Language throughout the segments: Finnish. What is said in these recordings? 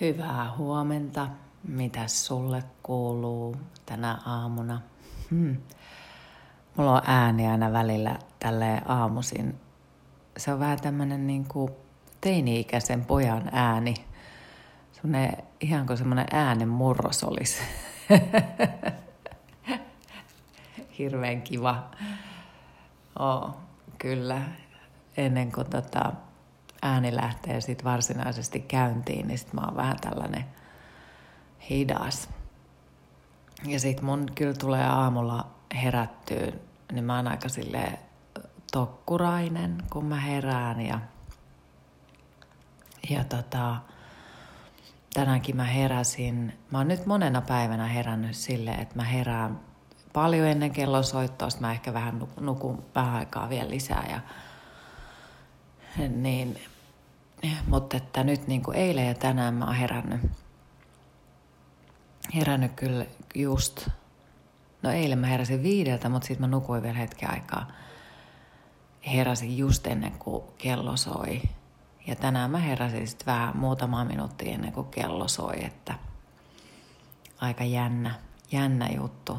Hyvää huomenta. Mitä sulle kuuluu tänä aamuna? Hmm. Mulla on ääni aina välillä tälle aamuisin. Se on vähän tämmönen niin kuin teini-ikäisen pojan ääni. Semmoinen, ihan kuin semmoinen äänen murros olisi. Hirveän kiva. Oo, kyllä. Ennen kuin tota, ääni lähtee sit varsinaisesti käyntiin, niin sit mä oon vähän tällainen hidas. Ja sit mun kyllä tulee aamulla herättyä, niin mä oon aika silleen tokkurainen, kun mä herään ja, ja tota, tänäänkin mä heräsin, mä oon nyt monena päivänä herännyt silleen, että mä herään paljon ennen kellon soittoa, mä ehkä vähän nukun vähän aikaa vielä lisää ja niin mutta että nyt niin kuin eilen ja tänään mä oon herännyt, herännyt kyllä just, no eilen mä heräsin viideltä, mutta sitten mä nukuin vielä hetken aikaa. Heräsin just ennen kuin kello soi. Ja tänään mä heräsin sitten vähän muutama minuutti ennen kuin kello soi, että aika jännä, jännä juttu.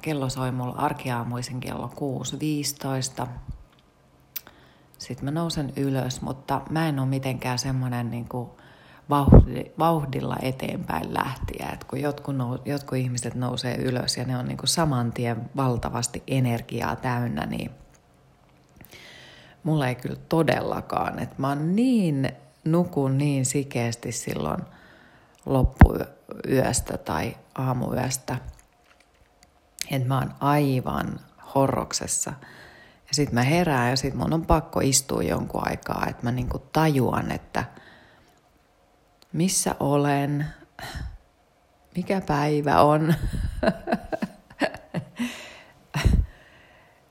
Kello soi mulla arkiaamuisin kello 6.15 sitten mä nousen ylös, mutta mä en ole mitenkään semmoinen niin vauhdilla eteenpäin lähtiä. Et kun jotkut, nou, jotkut ihmiset nousee ylös ja ne on niin saman tien valtavasti energiaa täynnä, niin mulla ei kyllä todellakaan. Et mä oon niin, nukun niin sikeästi silloin loppuyöstä tai aamuyöstä, että mä oon aivan horroksessa – ja sitten mä herään ja sitten mun on pakko istua jonkun aikaa, että mä niinku tajuan, että missä olen, mikä päivä on.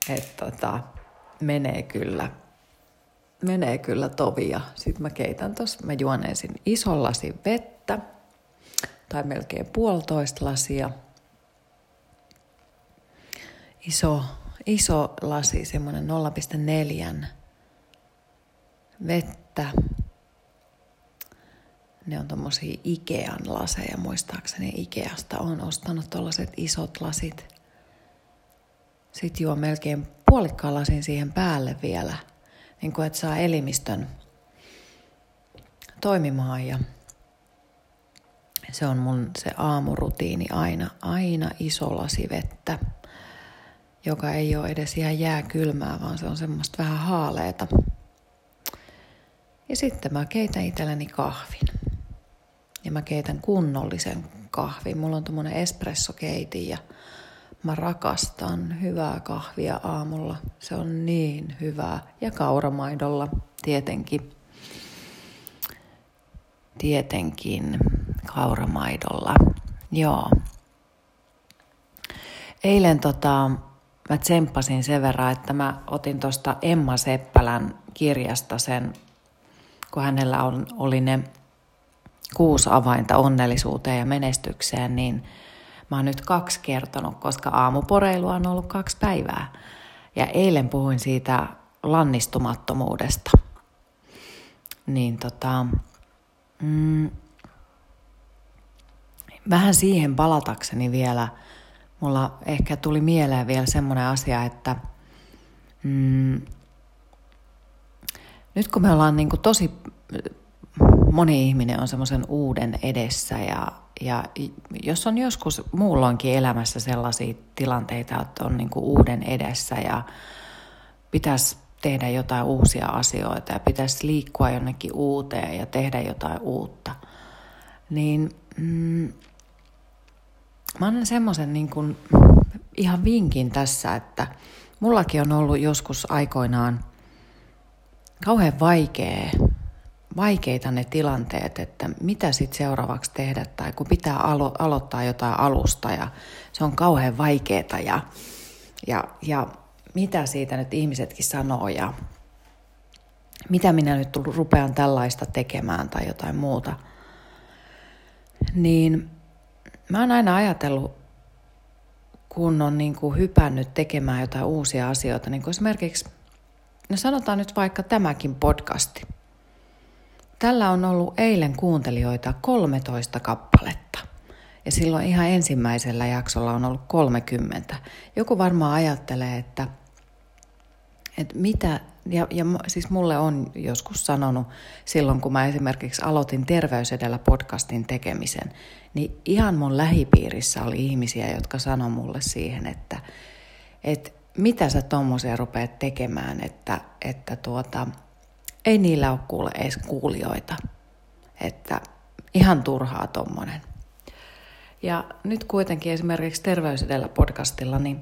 että tota, menee kyllä, menee kyllä tovia. Sitten mä keitän tossa, mä juon ensin ison lasin vettä, tai melkein puolitoista lasia. Iso iso lasi, semmoinen 0,4 vettä. Ne on tommosia Ikean laseja, muistaakseni Ikeasta on ostanut tollaset isot lasit. Sitten juo melkein puolikkaan lasin siihen päälle vielä, niin kuin että saa elimistön toimimaan ja se on mun se aamurutiini aina, aina iso lasi vettä joka ei ole edes ihan jääkylmää, vaan se on semmoista vähän haaleeta. Ja sitten mä keitän itselleni kahvin. Ja mä keitän kunnollisen kahvin. Mulla on tommonen espressokeitin ja mä rakastan hyvää kahvia aamulla. Se on niin hyvää. Ja kauramaidolla tietenkin. Tietenkin kauramaidolla. Joo. Eilen tota, mä tsemppasin sen verran, että mä otin tuosta Emma Seppälän kirjasta sen, kun hänellä on, oli ne kuusi avainta onnellisuuteen ja menestykseen, niin mä oon nyt kaksi kertonut, koska aamuporeilua on ollut kaksi päivää. Ja eilen puhuin siitä lannistumattomuudesta. Niin tota, mm, vähän siihen palatakseni vielä – mulla ehkä tuli mieleen vielä semmoinen asia, että mm, nyt kun me ollaan niin kuin tosi, moni ihminen on semmoisen uuden edessä ja, ja jos on joskus muulloinkin elämässä sellaisia tilanteita, että on niin kuin uuden edessä ja pitäisi tehdä jotain uusia asioita ja pitäisi liikkua jonnekin uuteen ja tehdä jotain uutta, niin mm, mä annan semmoisen niin ihan vinkin tässä, että mullakin on ollut joskus aikoinaan kauhean vaikea, vaikeita ne tilanteet, että mitä sitten seuraavaksi tehdä tai kun pitää alo- aloittaa jotain alusta ja se on kauhean vaikeeta ja, ja, ja mitä siitä nyt ihmisetkin sanoo ja mitä minä nyt rupean tällaista tekemään tai jotain muuta. Niin mä oon aina ajatellut, kun on niin kuin hypännyt tekemään jotain uusia asioita, niin kuin esimerkiksi, no sanotaan nyt vaikka tämäkin podcasti. tällä on ollut eilen kuuntelijoita 13 kappaletta. Ja silloin ihan ensimmäisellä jaksolla on ollut 30. Joku varmaan ajattelee, että, että mitä, ja, ja siis mulle on joskus sanonut silloin, kun mä esimerkiksi aloitin Terveys edellä podcastin tekemisen, niin ihan mun lähipiirissä oli ihmisiä, jotka sanoi mulle siihen, että, että mitä sä tommosia rupeat tekemään, että, että tuota, ei niillä ole kuule edes kuulijoita. Että ihan turhaa tommonen. Ja nyt kuitenkin esimerkiksi Terveys edellä podcastilla, niin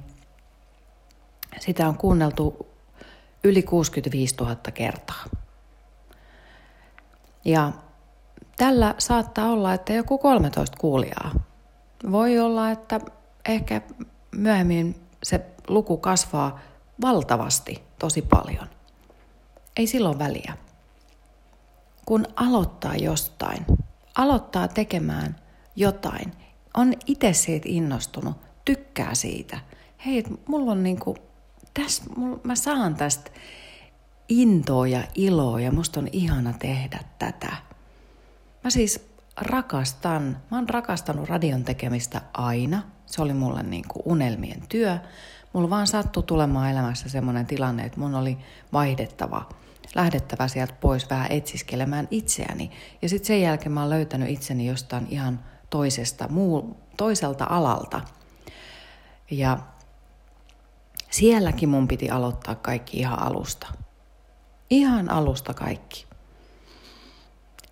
sitä on kuunneltu yli 65 000 kertaa. Ja tällä saattaa olla, että joku 13 kuulijaa. Voi olla, että ehkä myöhemmin se luku kasvaa valtavasti tosi paljon. Ei silloin väliä. Kun aloittaa jostain, aloittaa tekemään jotain, on itse siitä innostunut, tykkää siitä. Hei, mulla on niinku, täs, mulla, mä saan tästä intoa ja iloa ja musta on ihana tehdä tätä. Mä siis rakastan, mä oon rakastanut radion tekemistä aina. Se oli mulle niinku unelmien työ. Mulla vaan sattui tulemaan elämässä semmoinen tilanne, että mun oli vaihdettava, lähdettävä sieltä pois vähän etsiskelemään itseäni. Ja sitten sen jälkeen mä oon löytänyt itseni jostain ihan toisesta, muu, toiselta alalta. Ja sielläkin mun piti aloittaa kaikki ihan alusta. Ihan alusta kaikki.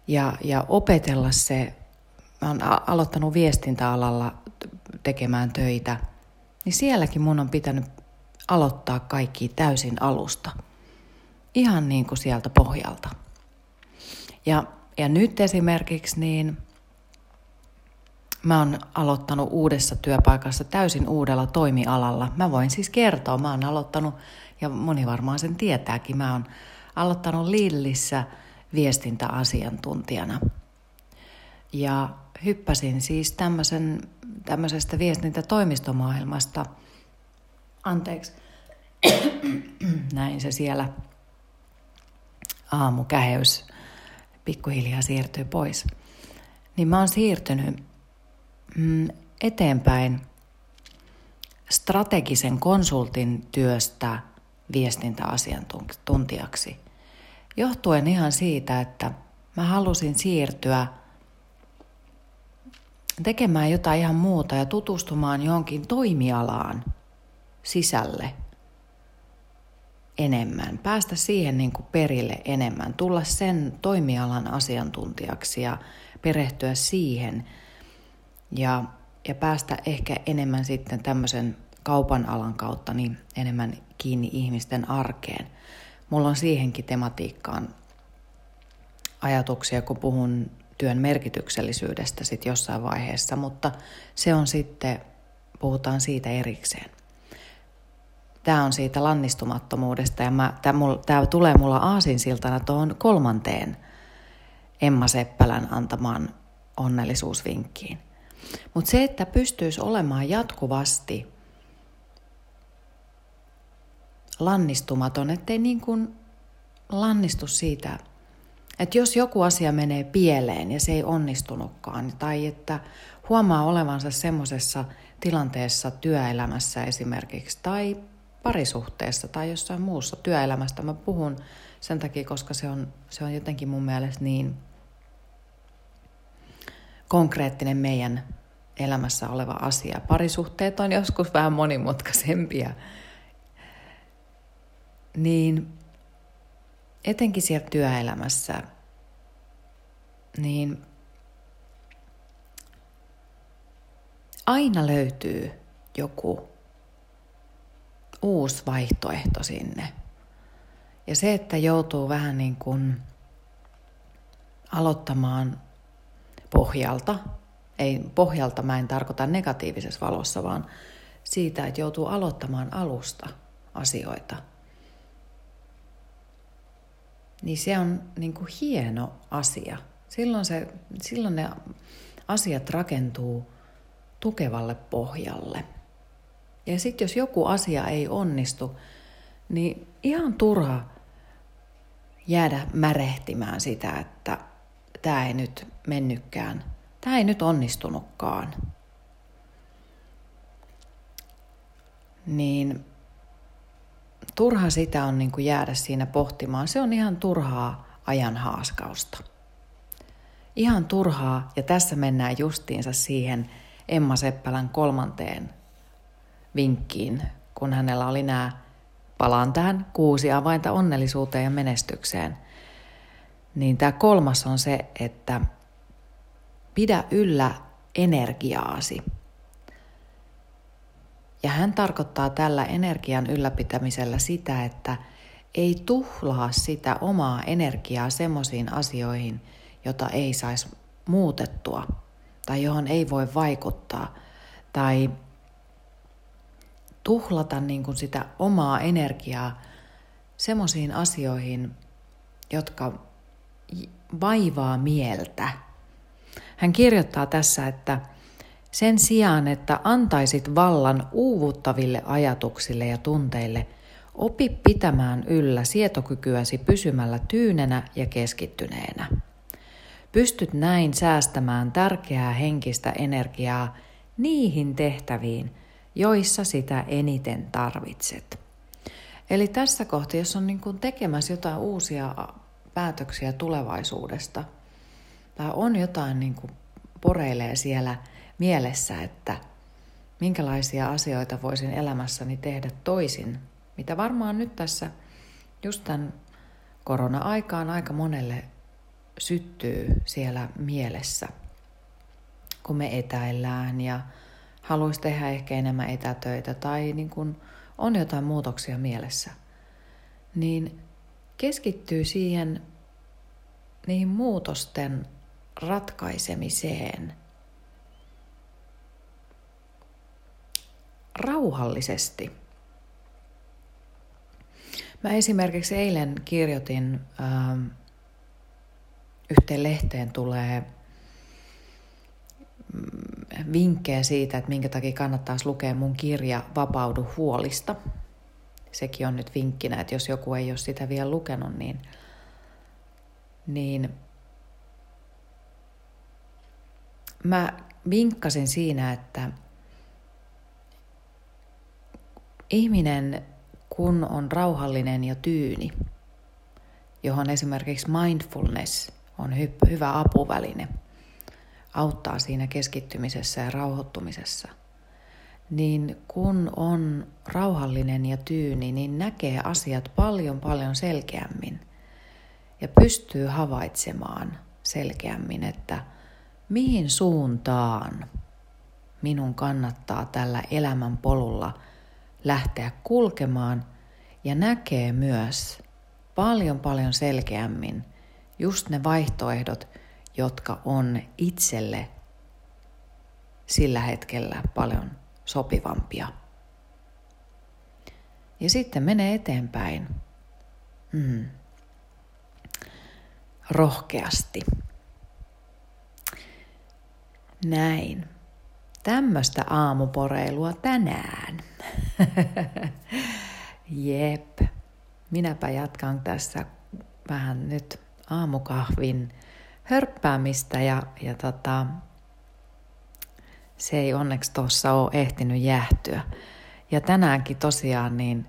Ja, ja opetella se, mä oon aloittanut viestintäalalla tekemään töitä – niin sielläkin mun on pitänyt aloittaa kaikki täysin alusta. Ihan niin kuin sieltä pohjalta. Ja, ja nyt esimerkiksi niin mä oon aloittanut uudessa työpaikassa täysin uudella toimialalla. Mä voin siis kertoa, mä oon aloittanut, ja moni varmaan sen tietääkin, mä oon aloittanut Lillissä viestintäasiantuntijana. Ja hyppäsin siis tämmöisen, tämmöisestä viestintätoimistomaailmasta. Anteeksi. Näin se siellä aamukäheys pikkuhiljaa siirtyy pois. Niin mä oon siirtynyt eteenpäin strategisen konsultin työstä viestintäasiantuntijaksi. Johtuen ihan siitä, että mä halusin siirtyä – tekemään jotain ihan muuta ja tutustumaan johonkin toimialaan sisälle enemmän, päästä siihen niin kuin perille enemmän, tulla sen toimialan asiantuntijaksi ja perehtyä siihen ja, ja päästä ehkä enemmän sitten tämmöisen kaupan alan kautta niin enemmän kiinni ihmisten arkeen. Mulla on siihenkin tematiikkaan ajatuksia, kun puhun työn merkityksellisyydestä sit jossain vaiheessa, mutta se on sitten, puhutaan siitä erikseen. Tämä on siitä lannistumattomuudesta ja tämä tulee mulla aasinsiltana tuohon kolmanteen Emma Seppälän antamaan onnellisuusvinkkiin. Mutta se, että pystyisi olemaan jatkuvasti lannistumaton, ettei niin kuin lannistu siitä että jos joku asia menee pieleen ja se ei onnistunutkaan, tai että huomaa olevansa semmoisessa tilanteessa työelämässä esimerkiksi, tai parisuhteessa tai jossain muussa työelämästä, mä puhun sen takia, koska se on, se on jotenkin mun mielestä niin konkreettinen meidän elämässä oleva asia. Parisuhteet on joskus vähän monimutkaisempia. Niin etenkin siellä työelämässä, niin aina löytyy joku uusi vaihtoehto sinne. Ja se, että joutuu vähän niin kuin aloittamaan pohjalta, ei pohjalta mä en tarkoita negatiivisessa valossa, vaan siitä, että joutuu aloittamaan alusta asioita – niin se on niin kuin hieno asia. Silloin, se, silloin ne asiat rakentuu tukevalle pohjalle. Ja sitten jos joku asia ei onnistu, niin ihan turha jäädä märehtimään sitä, että tämä ei nyt mennykään, tämä ei nyt onnistunutkaan, niin turha sitä on niin kuin jäädä siinä pohtimaan. Se on ihan turhaa ajan haaskausta. Ihan turhaa, ja tässä mennään justiinsa siihen Emma Seppälän kolmanteen vinkkiin, kun hänellä oli nämä palaan tähän kuusi avainta onnellisuuteen ja menestykseen. Niin tämä kolmas on se, että pidä yllä energiaasi. Ja hän tarkoittaa tällä energian ylläpitämisellä sitä, että ei tuhlaa sitä omaa energiaa semmoisiin asioihin, jota ei saisi muutettua tai johon ei voi vaikuttaa tai tuhlata niin kuin sitä omaa energiaa semmoisiin asioihin, jotka vaivaa mieltä. Hän kirjoittaa tässä, että sen sijaan, että antaisit vallan uuvuttaville ajatuksille ja tunteille, opi pitämään yllä sietokykyäsi pysymällä tyynenä ja keskittyneenä. Pystyt näin säästämään tärkeää henkistä energiaa niihin tehtäviin, joissa sitä eniten tarvitset. Eli tässä kohtaa, jos on niin kuin tekemässä jotain uusia päätöksiä tulevaisuudesta, tai on jotain niin kuin poreilee siellä mielessä, että minkälaisia asioita voisin elämässäni tehdä toisin, mitä varmaan nyt tässä just tämän korona-aikaan aika monelle syttyy siellä mielessä, kun me etäillään ja haluaisi tehdä ehkä enemmän etätöitä tai niin kuin on jotain muutoksia mielessä, niin keskittyy siihen niihin muutosten ratkaisemiseen rauhallisesti. Mä esimerkiksi eilen kirjoitin ähm, yhteen lehteen tulee mm, vinkkejä siitä, että minkä takia kannattaisi lukea mun kirja Vapaudu huolista. Sekin on nyt vinkkinä, että jos joku ei ole sitä vielä lukenut, niin, niin mä vinkkasin siinä, että ihminen kun on rauhallinen ja tyyni, johon esimerkiksi mindfulness on hy- hyvä apuväline, auttaa siinä keskittymisessä ja rauhoittumisessa, niin kun on rauhallinen ja tyyni, niin näkee asiat paljon paljon selkeämmin ja pystyy havaitsemaan selkeämmin, että mihin suuntaan minun kannattaa tällä elämän polulla lähteä kulkemaan ja näkee myös paljon paljon selkeämmin – just ne vaihtoehdot, jotka on itselle sillä hetkellä paljon sopivampia. Ja sitten menee eteenpäin. Mm. Rohkeasti. Näin. Tämmöistä aamuporeilua tänään. Jep. Minäpä jatkan tässä vähän nyt aamukahvin hörppäämistä ja, ja tota, se ei onneksi tuossa ole ehtinyt jähtyä. Ja tänäänkin tosiaan niin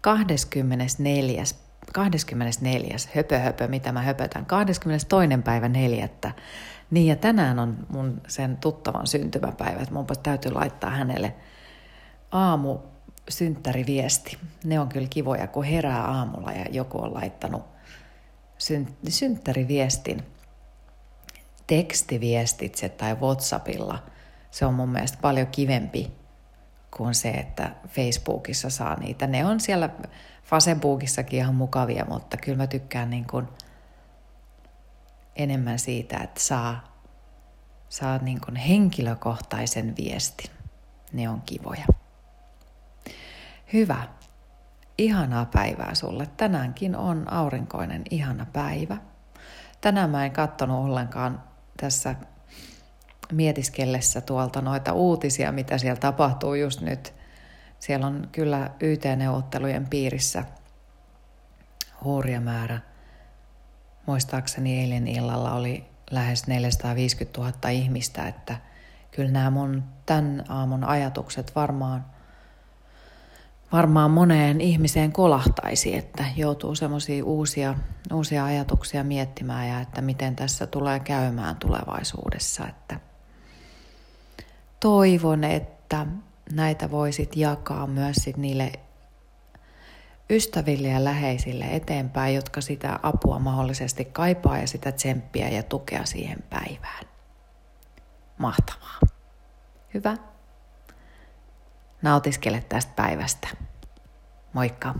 24. 24. höpö höpö, mitä mä höpötän, 22. päivä 4. Niin ja tänään on mun sen tuttavan syntymäpäivä, että mun täytyy laittaa hänelle aamu synttäriviesti. Ne on kyllä kivoja, kun herää aamulla ja joku on laittanut synttäriviestin tekstiviestitse tai WhatsAppilla, se on mun mielestä paljon kivempi kuin se, että Facebookissa saa niitä. Ne on siellä Facebookissakin ihan mukavia, mutta kyllä mä tykkään niin kuin enemmän siitä, että saa, saa niin kuin henkilökohtaisen viestin. Ne on kivoja. Hyvä. Ihanaa päivää sulle. Tänäänkin on aurinkoinen ihana päivä. Tänään mä en kattonut ollenkaan tässä mietiskellessä tuolta noita uutisia, mitä siellä tapahtuu just nyt. Siellä on kyllä YT-neuvottelujen piirissä hurja määrä. Muistaakseni eilen illalla oli lähes 450 000 ihmistä, että kyllä nämä mun tämän aamun ajatukset varmaan, varmaan moneen ihmiseen kolahtaisi, että joutuu semmoisia uusia, uusia ajatuksia miettimään ja että miten tässä tulee käymään tulevaisuudessa. Että toivon, että näitä voisit jakaa myös sit niille ystäville ja läheisille eteenpäin, jotka sitä apua mahdollisesti kaipaa ja sitä tsemppiä ja tukea siihen päivään. Mahtavaa. Hyvä. Nautiskele tästä päivästä. Moikka.